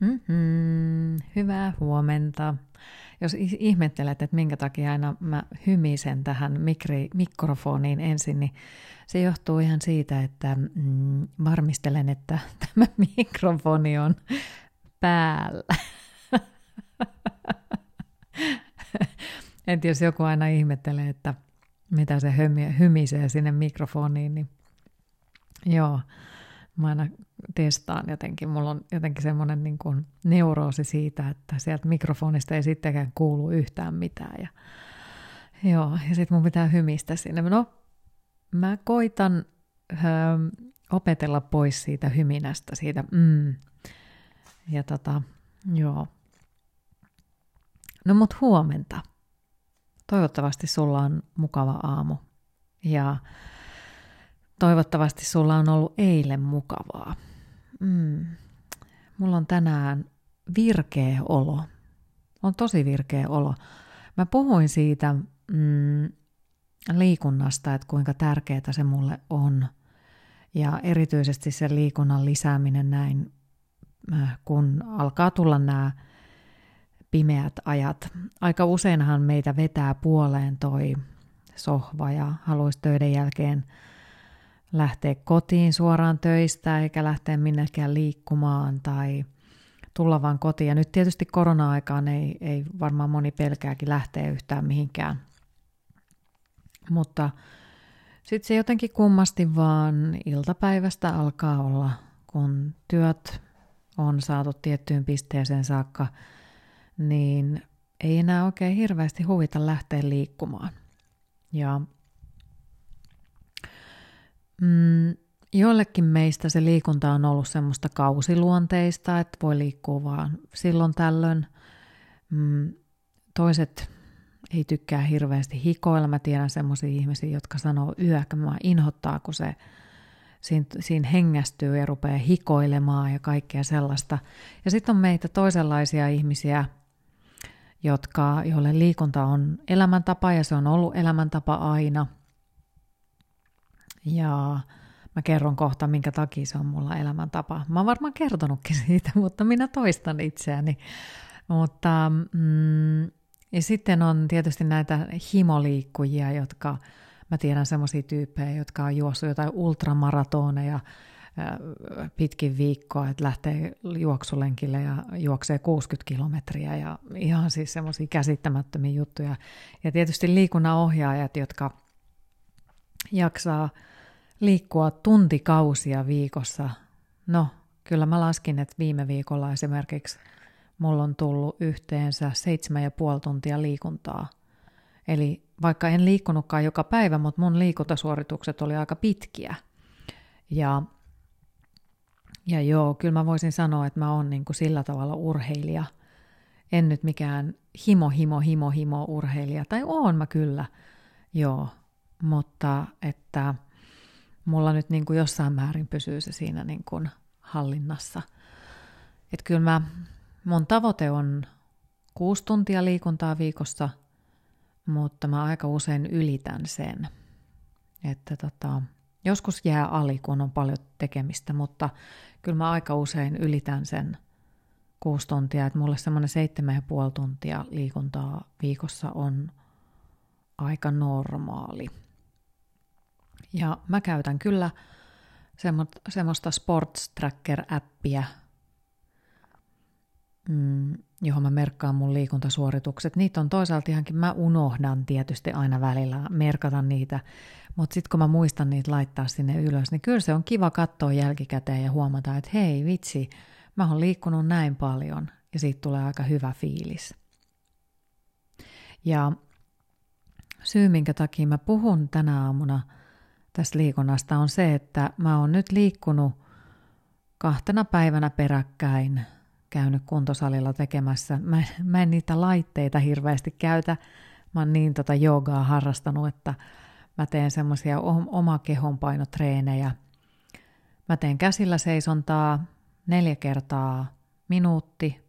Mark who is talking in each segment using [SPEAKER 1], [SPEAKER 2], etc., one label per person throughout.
[SPEAKER 1] Mm-hmm. Hyvää huomenta. Jos ihmettelet, että minkä takia aina mä hymisen tähän mikri, mikrofoniin ensin, niin se johtuu ihan siitä, että mm, varmistelen, että tämä mikrofoni on päällä. en jos joku aina ihmettelee, että mitä se hymisee sinne mikrofoniin, niin joo, mä aina testaan jotenkin. Mulla on jotenkin semmoinen niin kuin neuroosi siitä, että sieltä mikrofonista ei sittenkään kuulu yhtään mitään. Ja, joo, ja sitten mun pitää hymistä sinne. No, mä koitan ö, opetella pois siitä hyminästä, siitä mm. Ja tota, joo. No mut huomenta. Toivottavasti sulla on mukava aamu. Ja toivottavasti sulla on ollut eilen mukavaa. Mm. Mulla on tänään virkeä olo. On tosi virkeä olo. Mä puhuin siitä mm, liikunnasta, että kuinka tärkeää se mulle on. Ja erityisesti se liikunnan lisääminen näin, äh, kun alkaa tulla nämä pimeät ajat. Aika useinhan meitä vetää puoleen toi sohva ja haluaisi töiden jälkeen – lähteä kotiin suoraan töistä eikä lähteä minnekään liikkumaan tai tulla vaan kotiin. Ja nyt tietysti korona-aikaan ei, ei varmaan moni pelkääkin lähteä yhtään mihinkään. Mutta sitten se jotenkin kummasti vaan iltapäivästä alkaa olla, kun työt on saatu tiettyyn pisteeseen saakka, niin ei enää oikein hirveästi huvita lähteä liikkumaan. Ja Mm, joillekin meistä se liikunta on ollut semmoista kausiluonteista, että voi liikkua vaan silloin tällöin. Mm, toiset ei tykkää hirveästi hikoilla. Mä tiedän semmoisia ihmisiä, jotka sanoo yökä, inhottaa, kun se siinä, siinä hengästyy ja rupeaa hikoilemaan ja kaikkea sellaista. Ja sitten on meitä toisenlaisia ihmisiä, jotka, joille liikunta on elämäntapa ja se on ollut elämäntapa aina – ja mä kerron kohta, minkä takia se on mulla elämäntapa. Mä oon varmaan kertonutkin siitä, mutta minä toistan itseäni. Mutta mm, ja sitten on tietysti näitä himoliikkujia, jotka, mä tiedän semmoisia tyyppejä, jotka on juossut jotain ultramaratoneja pitkin viikkoa, että lähtee juoksulenkille ja juoksee 60 kilometriä ja ihan siis semmoisia käsittämättömiä juttuja. Ja tietysti liikunnan ohjaajat, jotka jaksaa liikkua tuntikausia viikossa. No, kyllä mä laskin, että viime viikolla esimerkiksi mulla on tullut yhteensä seitsemän ja puoli tuntia liikuntaa. Eli vaikka en liikkunutkaan joka päivä, mutta mun liikuntasuoritukset oli aika pitkiä. Ja, ja joo, kyllä mä voisin sanoa, että mä oon niin kuin sillä tavalla urheilija. En nyt mikään himo, himo, himo, himo urheilija. Tai oon mä kyllä, joo. Mutta että mulla nyt niin kuin jossain määrin pysyy se siinä niin kuin hallinnassa. Että kyllä mä, mun tavoite on kuusi tuntia liikuntaa viikossa, mutta mä aika usein ylitän sen. Että tota, joskus jää ali, kun on paljon tekemistä, mutta kyllä mä aika usein ylitän sen kuusi tuntia. Että mulle semmoinen seitsemän ja puoli tuntia liikuntaa viikossa on aika normaali. Ja mä käytän kyllä semmoista Sports Tracker-appia, mm, johon mä merkkaan mun liikuntasuoritukset. Niitä on toisaalta ihankin, mä unohdan tietysti aina välillä merkata niitä, mutta sitten kun mä muistan niitä laittaa sinne ylös, niin kyllä se on kiva katsoa jälkikäteen ja huomata, että hei vitsi, mä oon liikkunut näin paljon ja siitä tulee aika hyvä fiilis. Ja syy, minkä takia mä puhun tänä aamuna – tästä liikunnasta on se, että mä oon nyt liikkunut kahtena päivänä peräkkäin käynyt kuntosalilla tekemässä. Mä, mä en niitä laitteita hirveästi käytä. Mä oon niin tota joogaa harrastanut, että mä teen semmoisia oma kehonpainotreenejä. Mä teen käsillä seisontaa neljä kertaa minuutti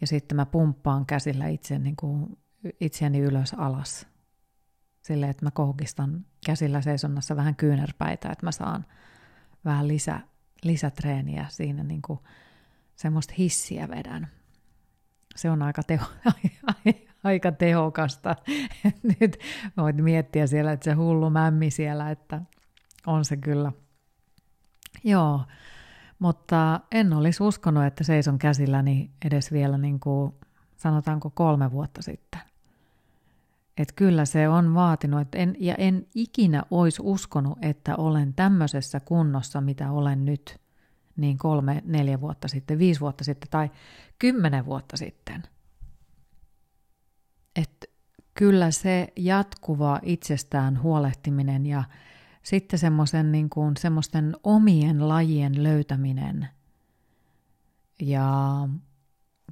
[SPEAKER 1] ja sitten mä pumppaan käsillä itse, niin kuin, itseäni ylös alas sille, että mä kohkistan käsillä seisonnassa vähän kyynärpäitä, että mä saan vähän lisä, lisätreeniä siinä niin kuin semmoista hissiä vedän. Se on aika, teho, aika tehokasta. Nyt voit miettiä siellä, että se hullu mämmi siellä, että on se kyllä. Joo, mutta en olisi uskonut, että seison käsilläni edes vielä niin kuin, sanotaanko kolme vuotta sitten. Et kyllä se on vaatinut, että en, ja en ikinä olisi uskonut, että olen tämmöisessä kunnossa, mitä olen nyt, niin kolme, neljä vuotta sitten, viisi vuotta sitten tai kymmenen vuotta sitten. Et kyllä se jatkuva itsestään huolehtiminen ja sitten semmoisen niin kuin, semmoisten omien lajien löytäminen. Ja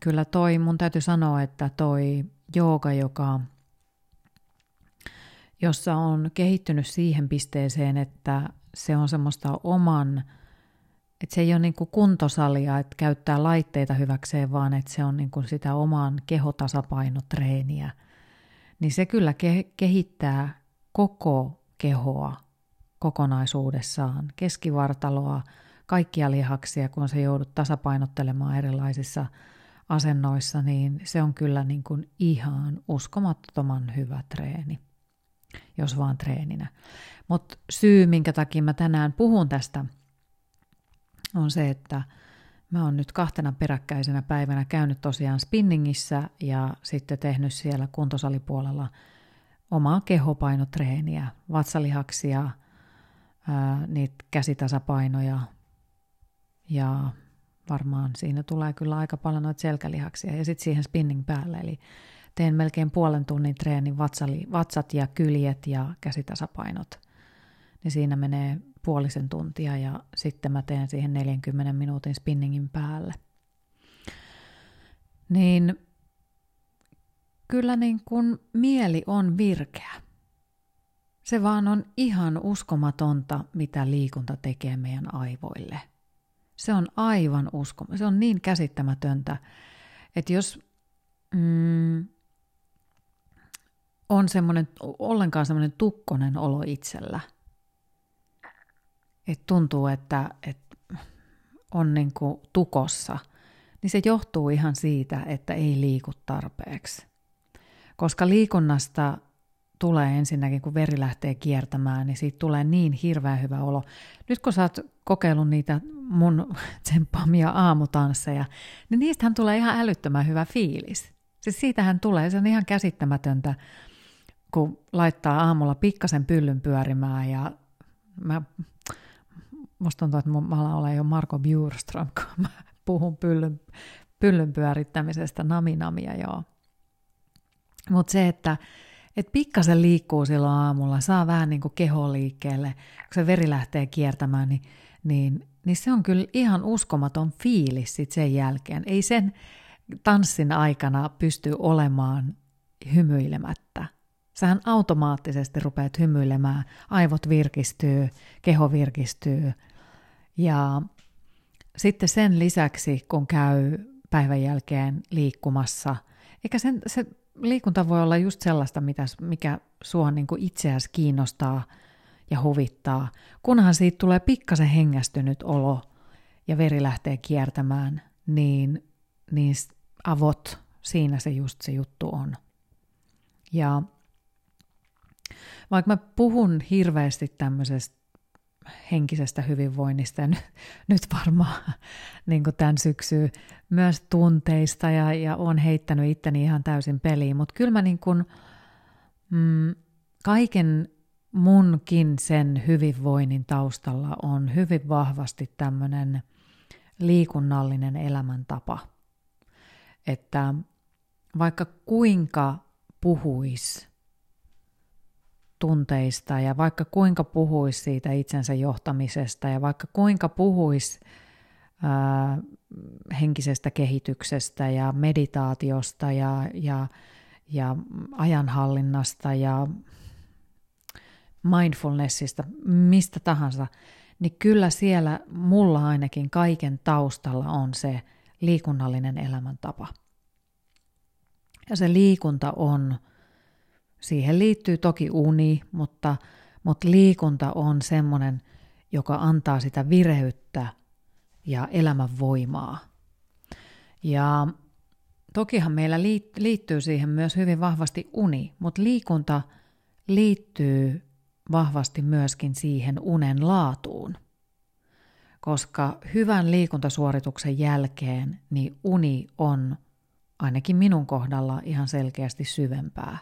[SPEAKER 1] kyllä toi, mun täytyy sanoa, että toi jooga, joka, jossa on kehittynyt siihen pisteeseen, että se on semmoista oman, että se ei ole niin kuin kuntosalia, että käyttää laitteita hyväkseen, vaan että se on niin kuin sitä oman kehotasapainotreeniä, niin se kyllä ke- kehittää koko kehoa kokonaisuudessaan, keskivartaloa, kaikkia lihaksia, kun se joudut tasapainottelemaan erilaisissa asennoissa, niin se on kyllä niin kuin ihan uskomattoman hyvä treeni, jos vaan treeninä. Mutta syy, minkä takia mä tänään puhun tästä, on se, että mä oon nyt kahtena peräkkäisenä päivänä käynyt tosiaan spinningissä ja sitten tehnyt siellä kuntosalipuolella omaa kehopainotreeniä, vatsalihaksia, ää, niitä käsitasapainoja ja varmaan siinä tulee kyllä aika paljon noita selkälihaksia ja sitten siihen spinning päälle. Eli teen melkein puolen tunnin treenin vatsali, vatsat ja kyljet ja käsitasapainot. Niin siinä menee puolisen tuntia ja sitten mä teen siihen 40 minuutin spinningin päälle. Niin kyllä niin kun mieli on virkeä. Se vaan on ihan uskomatonta, mitä liikunta tekee meidän aivoille. Se on aivan uskomatonta. Se on niin käsittämätöntä, että jos mm, on semmoinen, ollenkaan semmoinen tukkonen olo itsellä, että tuntuu, että, että on niin kuin tukossa, niin se johtuu ihan siitä, että ei liiku tarpeeksi. Koska liikunnasta tulee ensinnäkin, kun veri lähtee kiertämään, niin siitä tulee niin hirveän hyvä olo. Nyt kun sä oot kokeillut niitä mun tsemppaamia aamutansseja, niin niistähän tulee ihan älyttömän hyvä fiilis. Siis siitähän tulee, se on ihan käsittämätöntä, kun laittaa aamulla pikkasen pyllyn pyörimään ja mä, musta tuntuu, että mä alan jo Marko Bjurström, kun mä puhun pyllyn, pyllyn pyörittämisestä, naminamia joo. Mutta se, että et pikkasen liikkuu silloin aamulla, saa vähän niin kuin keho liikkeelle, kun se veri lähtee kiertämään, niin, niin, niin se on kyllä ihan uskomaton fiilis sit sen jälkeen. Ei sen tanssin aikana pysty olemaan hymyilemättä. Sähän automaattisesti rupeat hymyilemään, aivot virkistyy, keho virkistyy. Ja sitten sen lisäksi, kun käy päivän jälkeen liikkumassa, eikä sen, se liikunta voi olla just sellaista, mitä, mikä sua niin kuin itseäsi kiinnostaa ja huvittaa, kunhan siitä tulee pikkasen hengästynyt olo ja veri lähtee kiertämään, niin, niin avot, siinä se just se juttu on. Ja vaikka mä puhun hirveästi tämmöisestä henkisestä hyvinvoinnista ja nyt, nyt varmaan niin tämän syksyyn myös tunteista ja, ja on heittänyt itteni ihan täysin peliin, mutta kyllä mä niin kuin, mm, kaiken munkin sen hyvinvoinnin taustalla on hyvin vahvasti tämmöinen liikunnallinen elämäntapa. Että vaikka kuinka puhuis tunteista ja vaikka kuinka puhuisi siitä itsensä johtamisesta ja vaikka kuinka puhuisi ää, henkisestä kehityksestä ja meditaatiosta ja, ja, ja ajanhallinnasta ja mindfulnessista, mistä tahansa, niin kyllä siellä mulla ainakin kaiken taustalla on se liikunnallinen elämäntapa. Ja se liikunta on Siihen liittyy toki uni, mutta, mutta liikunta on semmoinen, joka antaa sitä vireyttä ja elämän voimaa. Ja tokihan meillä liittyy siihen myös hyvin vahvasti uni, mutta liikunta liittyy vahvasti myöskin siihen unen laatuun. Koska hyvän liikuntasuorituksen jälkeen niin uni on ainakin minun kohdalla ihan selkeästi syvempää.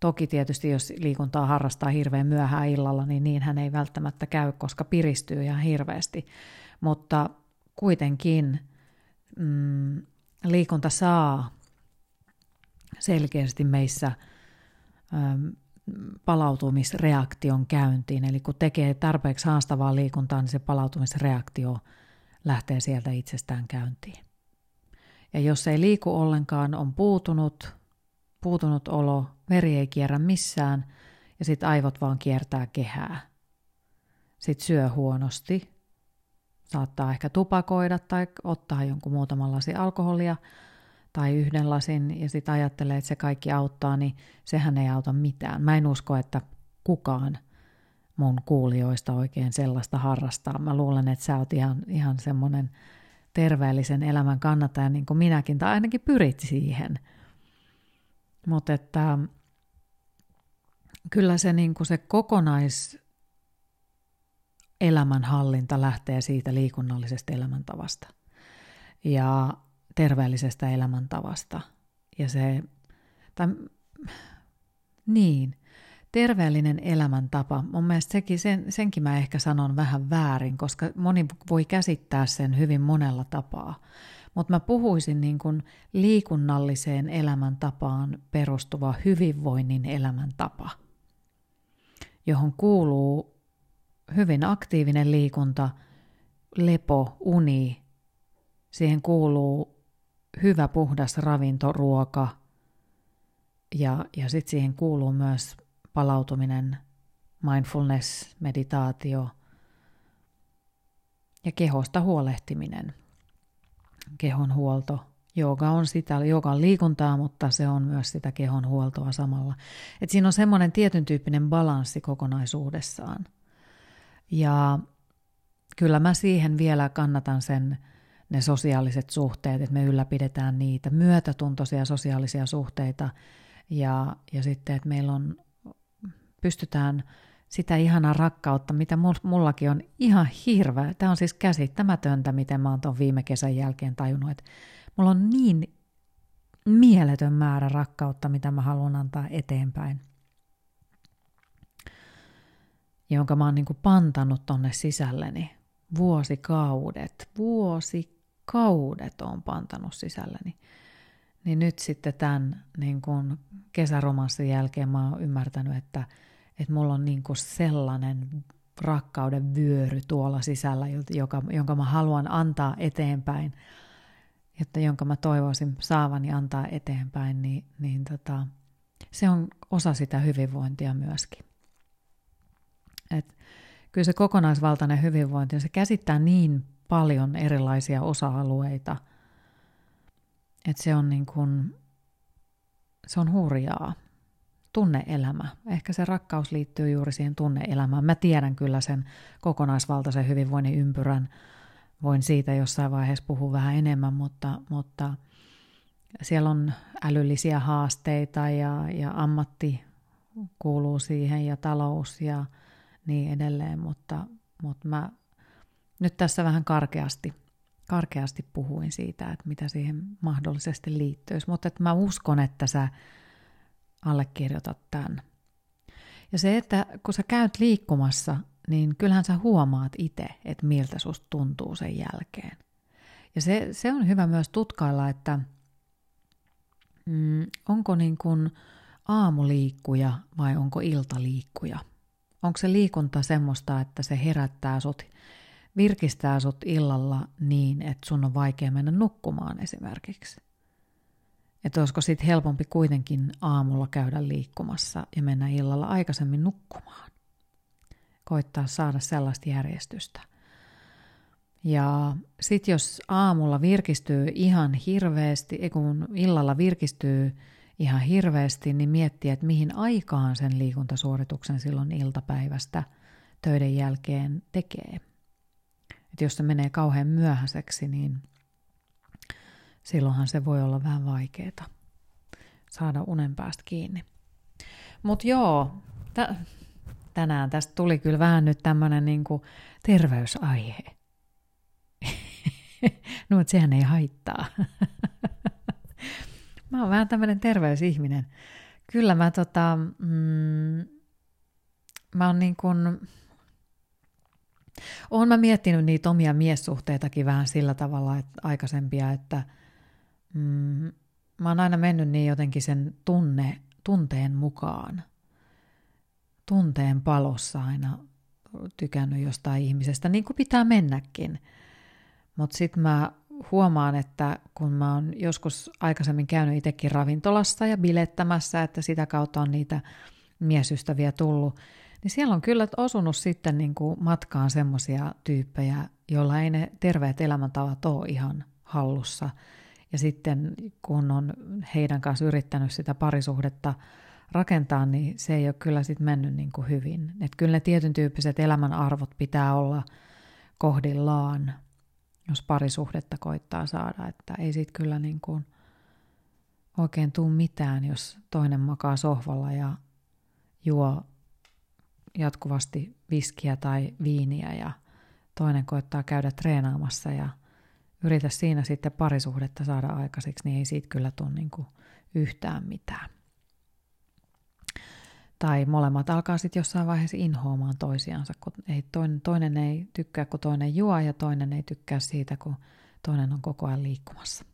[SPEAKER 1] Toki tietysti jos liikuntaa harrastaa hirveän myöhään illalla, niin niin hän ei välttämättä käy, koska piristyy ihan hirveästi. Mutta kuitenkin mm, liikunta saa selkeästi meissä äm, palautumisreaktion käyntiin. Eli kun tekee tarpeeksi haastavaa liikuntaa, niin se palautumisreaktio lähtee sieltä itsestään käyntiin. Ja jos ei liiku ollenkaan, on puutunut, puutunut olo, veri ei kierrä missään ja sitten aivot vaan kiertää kehää. Sitten syö huonosti, saattaa ehkä tupakoida tai ottaa jonkun muutaman lasin alkoholia tai yhden lasin ja sitten ajattelee, että se kaikki auttaa, niin sehän ei auta mitään. Mä en usko, että kukaan mun kuulijoista oikein sellaista harrastaa. Mä luulen, että sä oot ihan, ihan semmoinen terveellisen elämän kannattaja, niin kuin minäkin, tai ainakin pyrit siihen. Mutta että kyllä se, niin kuin se kokonais elämänhallinta lähtee siitä liikunnallisesta elämäntavasta ja terveellisestä elämäntavasta. Ja se, tai, niin, terveellinen elämäntapa, mun mielestä sekin, sen, senkin mä ehkä sanon vähän väärin, koska moni voi käsittää sen hyvin monella tapaa. Mutta mä puhuisin niin kuin liikunnalliseen elämäntapaan perustuva hyvinvoinnin elämäntapa, johon kuuluu hyvin aktiivinen liikunta, lepo, uni. Siihen kuuluu hyvä puhdas ravinto, ruoka ja, ja sitten siihen kuuluu myös palautuminen, mindfulness, meditaatio ja kehosta huolehtiminen. Kehon huolto. Jooga on sitä, jooga on liikuntaa, mutta se on myös sitä kehon huoltoa samalla. Et siinä on semmoinen tietyn tyyppinen balanssi kokonaisuudessaan. Ja kyllä mä siihen vielä kannatan sen, ne sosiaaliset suhteet, että me ylläpidetään niitä myötätuntoisia sosiaalisia suhteita ja, ja sitten, että meillä on pystytään sitä ihanaa rakkautta, mitä mullakin on ihan hirveä. Tämä on siis käsittämätöntä, miten mä oon tuon viime kesän jälkeen tajunnut, että mulla on niin mieletön määrä rakkautta, mitä mä haluan antaa eteenpäin. Jonka mä oon niin pantannut tonne sisälleni vuosikaudet, vuosikaudet on pantanut sisälleni. Niin nyt sitten tämän niin kuin kesäromanssin jälkeen mä oon ymmärtänyt, että – että mulla on niin kuin sellainen rakkauden vyöry tuolla sisällä, joka, jonka mä haluan antaa eteenpäin, että jonka mä toivoisin saavani antaa eteenpäin, niin, niin tota, se on osa sitä hyvinvointia myöskin. Et kyllä se kokonaisvaltainen hyvinvointi, se käsittää niin paljon erilaisia osa-alueita, että se on niin kuin, se on hurjaa tunneelämä. Ehkä se rakkaus liittyy juuri siihen tunneelämään. Mä tiedän kyllä sen kokonaisvaltaisen hyvinvoinnin ympyrän. Voin siitä jossain vaiheessa puhua vähän enemmän, mutta, mutta siellä on älyllisiä haasteita ja, ja ammatti kuuluu siihen ja talous ja niin edelleen, mutta, mutta mä nyt tässä vähän karkeasti, karkeasti puhuin siitä, että mitä siihen mahdollisesti liittyisi, mutta että mä uskon, että sä allekirjoita tämän. Ja se, että kun sä käyt liikkumassa, niin kyllähän sä huomaat itse, että miltä susta tuntuu sen jälkeen. Ja se, se on hyvä myös tutkailla, että mm, onko niin kuin aamuliikkuja vai onko iltaliikkuja. Onko se liikunta semmoista, että se herättää sut, virkistää sut illalla niin, että sun on vaikea mennä nukkumaan esimerkiksi. Että olisiko sitten helpompi kuitenkin aamulla käydä liikkumassa ja mennä illalla aikaisemmin nukkumaan. Koittaa saada sellaista järjestystä. Ja sitten jos aamulla virkistyy ihan hirveästi, kun illalla virkistyy ihan hirveästi, niin miettiä, että mihin aikaan sen liikuntasuorituksen silloin iltapäivästä töiden jälkeen tekee. Et jos se menee kauhean myöhäiseksi, niin silloinhan se voi olla vähän vaikeaa saada unen päästä kiinni. Mutta joo, t- tänään tästä tuli kyllä vähän nyt tämmöinen niinku terveysaihe. no, mutta sehän ei haittaa. mä oon vähän tämmöinen terveysihminen. Kyllä mä tota, mm, mä oon niin kuin, oon mä miettinyt niitä omia miessuhteitakin vähän sillä tavalla, että aikaisempia, että mm, mä oon aina mennyt niin jotenkin sen tunne, tunteen mukaan. Tunteen palossa aina tykännyt jostain ihmisestä, niin kuin pitää mennäkin. Mutta sitten mä huomaan, että kun mä oon joskus aikaisemmin käynyt itsekin ravintolassa ja bilettämässä, että sitä kautta on niitä miesystäviä tullut, niin siellä on kyllä osunut sitten niin kuin matkaan semmoisia tyyppejä, joilla ei ne terveet elämäntavat ole ihan hallussa. Ja sitten kun on heidän kanssa yrittänyt sitä parisuhdetta rakentaa, niin se ei ole kyllä sitten mennyt niin kuin hyvin. Että kyllä ne tietyn tyyppiset elämän arvot pitää olla kohdillaan, jos parisuhdetta koittaa saada. Että ei siitä kyllä niin kuin oikein tuu mitään, jos toinen makaa sohvalla ja juo jatkuvasti viskiä tai viiniä ja toinen koittaa käydä treenaamassa ja yritä siinä sitten parisuhdetta saada aikaiseksi, niin ei siitä kyllä tule niin kuin yhtään mitään. Tai molemmat alkaa sitten jossain vaiheessa inhoamaan toisiansa, kun ei toinen, toinen ei tykkää, kun toinen juo ja toinen ei tykkää siitä, kun toinen on koko ajan liikkumassa.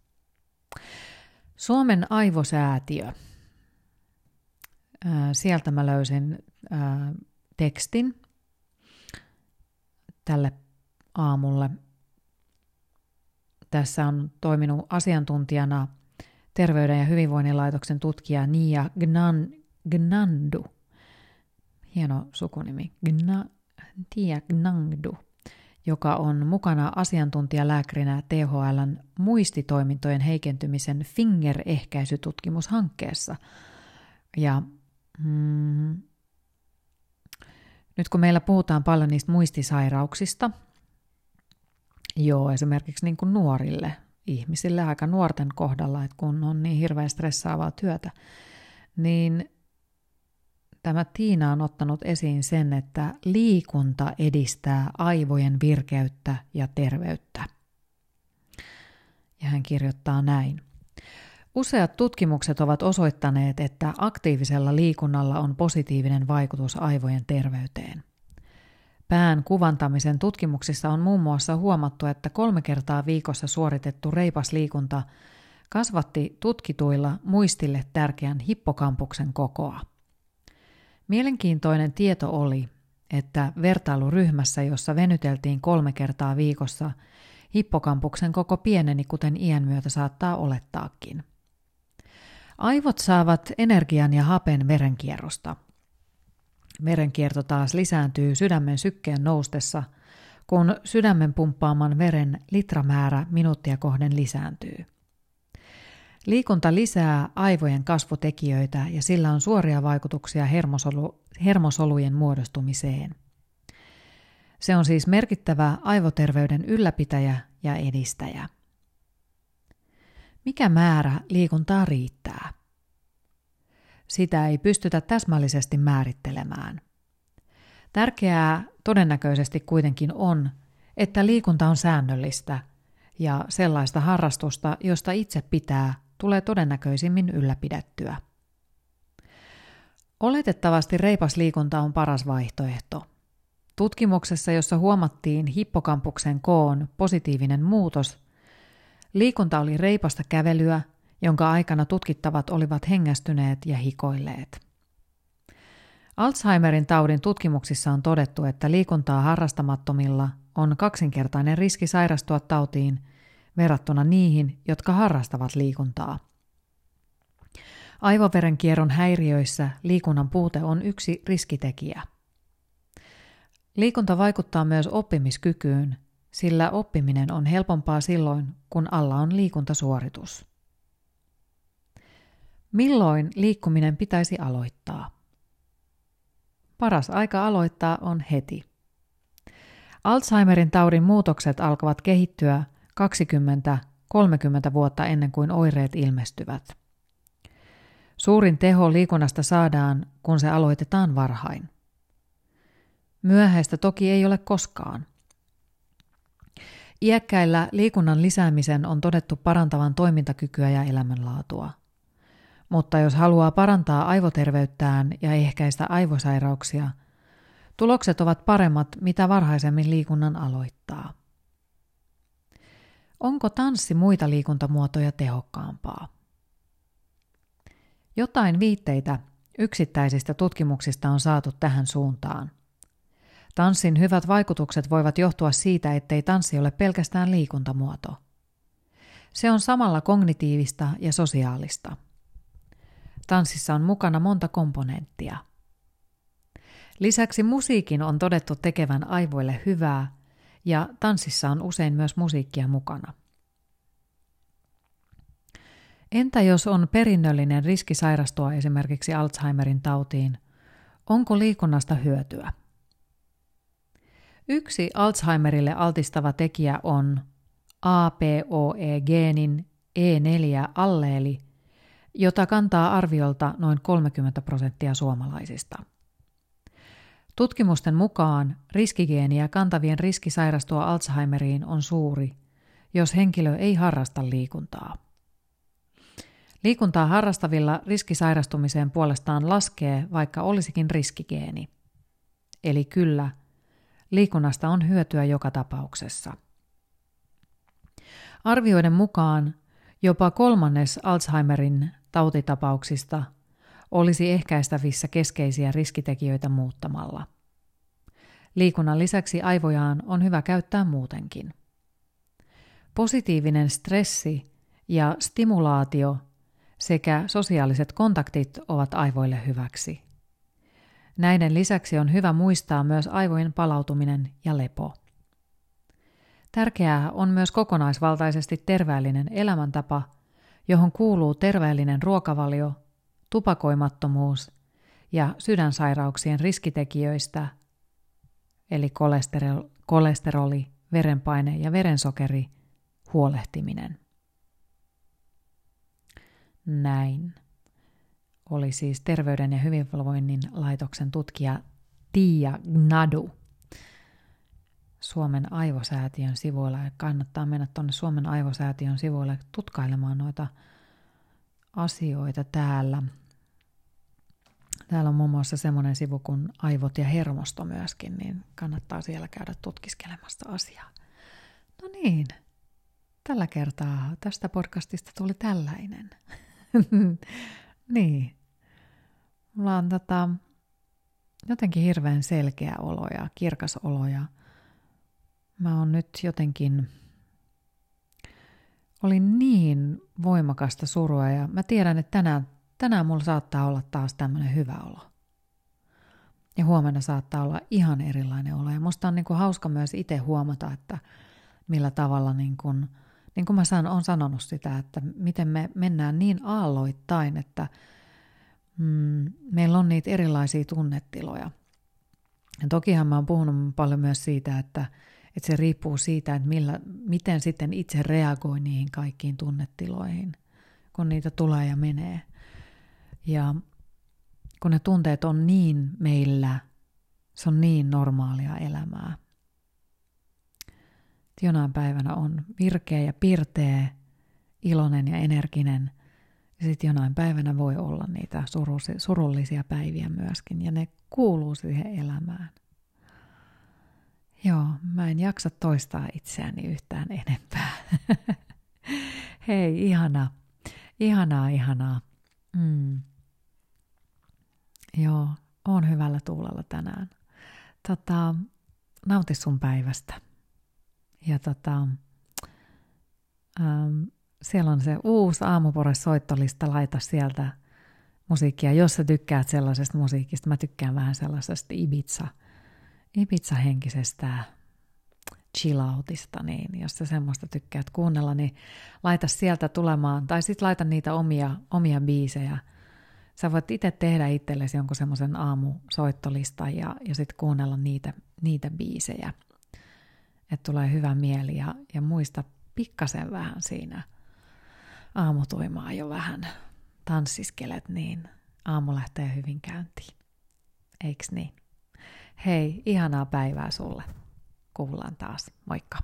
[SPEAKER 1] Suomen aivosäätiö. Sieltä mä löysin tekstin tälle aamulle. Tässä on toiminut asiantuntijana Terveyden ja hyvinvoinnin laitoksen tutkija Nia Gnan, Gnandu. Hieno sukunimi. Gna, Tia Gnandu joka on mukana asiantuntijalääkärinä THLn muistitoimintojen heikentymisen Finger-ehkäisytutkimushankkeessa. Ja mm, nyt kun meillä puhutaan paljon niistä muistisairauksista, joo, esimerkiksi niin kuin nuorille ihmisille, aika nuorten kohdalla, että kun on niin hirveän stressaavaa työtä, niin tämä Tiina on ottanut esiin sen, että liikunta edistää aivojen virkeyttä ja terveyttä. Ja hän kirjoittaa näin. Useat tutkimukset ovat osoittaneet, että aktiivisella liikunnalla on positiivinen vaikutus aivojen terveyteen. Pään kuvantamisen tutkimuksissa on muun muassa huomattu, että kolme kertaa viikossa suoritettu reipas liikunta kasvatti tutkituilla muistille tärkeän hippokampuksen kokoa. Mielenkiintoinen tieto oli, että vertailuryhmässä, jossa venyteltiin kolme kertaa viikossa, hippokampuksen koko pieneni, kuten iän myötä saattaa olettaakin – Aivot saavat energian ja hapen verenkierrosta. Verenkierto taas lisääntyy sydämen sykkeen noustessa, kun sydämen pumppaaman veren litramäärä minuuttia kohden lisääntyy. Liikunta lisää aivojen kasvutekijöitä ja sillä on suoria vaikutuksia hermosolu, hermosolujen muodostumiseen. Se on siis merkittävä aivoterveyden ylläpitäjä ja edistäjä. Mikä määrä liikuntaa riittää? Sitä ei pystytä täsmällisesti määrittelemään. Tärkeää todennäköisesti kuitenkin on, että liikunta on säännöllistä ja sellaista harrastusta, josta itse pitää, tulee todennäköisimmin ylläpidettyä. Oletettavasti reipas liikunta on paras vaihtoehto. Tutkimuksessa, jossa huomattiin hippokampuksen koon positiivinen muutos, Liikunta oli reipasta kävelyä, jonka aikana tutkittavat olivat hengästyneet ja hikoilleet. Alzheimerin taudin tutkimuksissa on todettu, että liikuntaa harrastamattomilla on kaksinkertainen riski sairastua tautiin verrattuna niihin, jotka harrastavat liikuntaa. Aivoverenkierron häiriöissä liikunnan puute on yksi riskitekijä. Liikunta vaikuttaa myös oppimiskykyyn sillä oppiminen on helpompaa silloin, kun alla on liikuntasuoritus. Milloin liikkuminen pitäisi aloittaa? Paras aika aloittaa on heti. Alzheimerin taudin muutokset alkavat kehittyä 30 vuotta ennen kuin oireet ilmestyvät. Suurin teho liikunnasta saadaan, kun se aloitetaan varhain. Myöhäistä toki ei ole koskaan. Iäkkäillä liikunnan lisäämisen on todettu parantavan toimintakykyä ja elämänlaatua. Mutta jos haluaa parantaa aivoterveyttään ja ehkäistä aivosairauksia, tulokset ovat paremmat, mitä varhaisemmin liikunnan aloittaa. Onko tanssi muita liikuntamuotoja tehokkaampaa? Jotain viitteitä yksittäisistä tutkimuksista on saatu tähän suuntaan. Tanssin hyvät vaikutukset voivat johtua siitä, ettei tanssi ole pelkästään liikuntamuoto. Se on samalla kognitiivista ja sosiaalista. Tanssissa on mukana monta komponenttia. Lisäksi musiikin on todettu tekevän aivoille hyvää, ja tanssissa on usein myös musiikkia mukana. Entä jos on perinnöllinen riski sairastua esimerkiksi Alzheimerin tautiin, onko liikunnasta hyötyä? Yksi Alzheimerille altistava tekijä on APOE-geenin E4-alleeli, jota kantaa arviolta noin 30 prosenttia suomalaisista. Tutkimusten mukaan riskigeeniä kantavien riski sairastua Alzheimeriin on suuri, jos henkilö ei harrasta liikuntaa. Liikuntaa harrastavilla riski sairastumiseen puolestaan laskee, vaikka olisikin riskigeeni. Eli kyllä, liikunnasta on hyötyä joka tapauksessa. Arvioiden mukaan jopa kolmannes Alzheimerin tautitapauksista olisi ehkäistävissä keskeisiä riskitekijöitä muuttamalla. Liikunnan lisäksi aivojaan on hyvä käyttää muutenkin. Positiivinen stressi ja stimulaatio sekä sosiaaliset kontaktit ovat aivoille hyväksi. Näiden lisäksi on hyvä muistaa myös aivojen palautuminen ja lepo. Tärkeää on myös kokonaisvaltaisesti terveellinen elämäntapa, johon kuuluu terveellinen ruokavalio, tupakoimattomuus ja sydänsairauksien riskitekijöistä, eli kolesteroli, verenpaine ja verensokeri, huolehtiminen. Näin oli siis Terveyden ja hyvinvoinnin laitoksen tutkija Tiia Gnadu Suomen aivosäätiön sivuilla ja kannattaa mennä tuonne Suomen aivosäätiön sivuille tutkailemaan noita asioita täällä. Täällä on muun muassa semmoinen sivu kuin aivot ja hermosto myöskin, niin kannattaa siellä käydä tutkiskelemassa asiaa. No niin, tällä kertaa tästä podcastista tuli tällainen. niin. Mulla on tota, jotenkin hirveän selkeä olo ja kirkas olo ja mä oon nyt jotenkin, oli niin voimakasta surua ja mä tiedän, että tänään, tänään mulla saattaa olla taas tämmöinen hyvä olo. Ja huomenna saattaa olla ihan erilainen olo. Ja musta on niin kuin hauska myös itse huomata, että millä tavalla niin kuin, niin kuin mä sanon, on sanonut sitä, että miten me mennään niin aalloittain, että mm, meillä on niitä erilaisia tunnetiloja. Ja tokihan mä oon puhunut paljon myös siitä, että, että se riippuu siitä, että millä, miten sitten itse reagoi niihin kaikkiin tunnetiloihin, kun niitä tulee ja menee. Ja kun ne tunteet on niin meillä, se on niin normaalia elämää jonain päivänä on virkeä ja pirteä, iloinen ja energinen. Ja sitten jonain päivänä voi olla niitä surullisia päiviä myöskin, ja ne kuuluu siihen elämään. Joo, mä en jaksa toistaa itseäni yhtään enempää. Hei, ihana. Ihanaa, ihanaa. Mm. Joo, on hyvällä tuulella tänään. Tota, nauti sun päivästä. Ja tota, ähm, siellä on se uusi aamupores soittolista, laita sieltä musiikkia, jos sä tykkäät sellaisesta musiikista. Mä tykkään vähän sellaisesta Ibiza, Ibiza-henkisestä chilloutista, niin jos sä semmoista tykkäät kuunnella, niin laita sieltä tulemaan, tai sitten laita niitä omia, omia biisejä. Sä voit itse tehdä itsellesi jonkun semmoisen aamusoittolista ja, ja sitten kuunnella niitä, niitä biisejä – että tulee hyvä mieli ja, ja muista pikkasen vähän siinä aamutuimaa jo vähän tanssiskelet, niin aamu lähtee hyvin käyntiin. Eiks niin? Hei, ihanaa päivää sulle. Kuullaan taas. Moikka!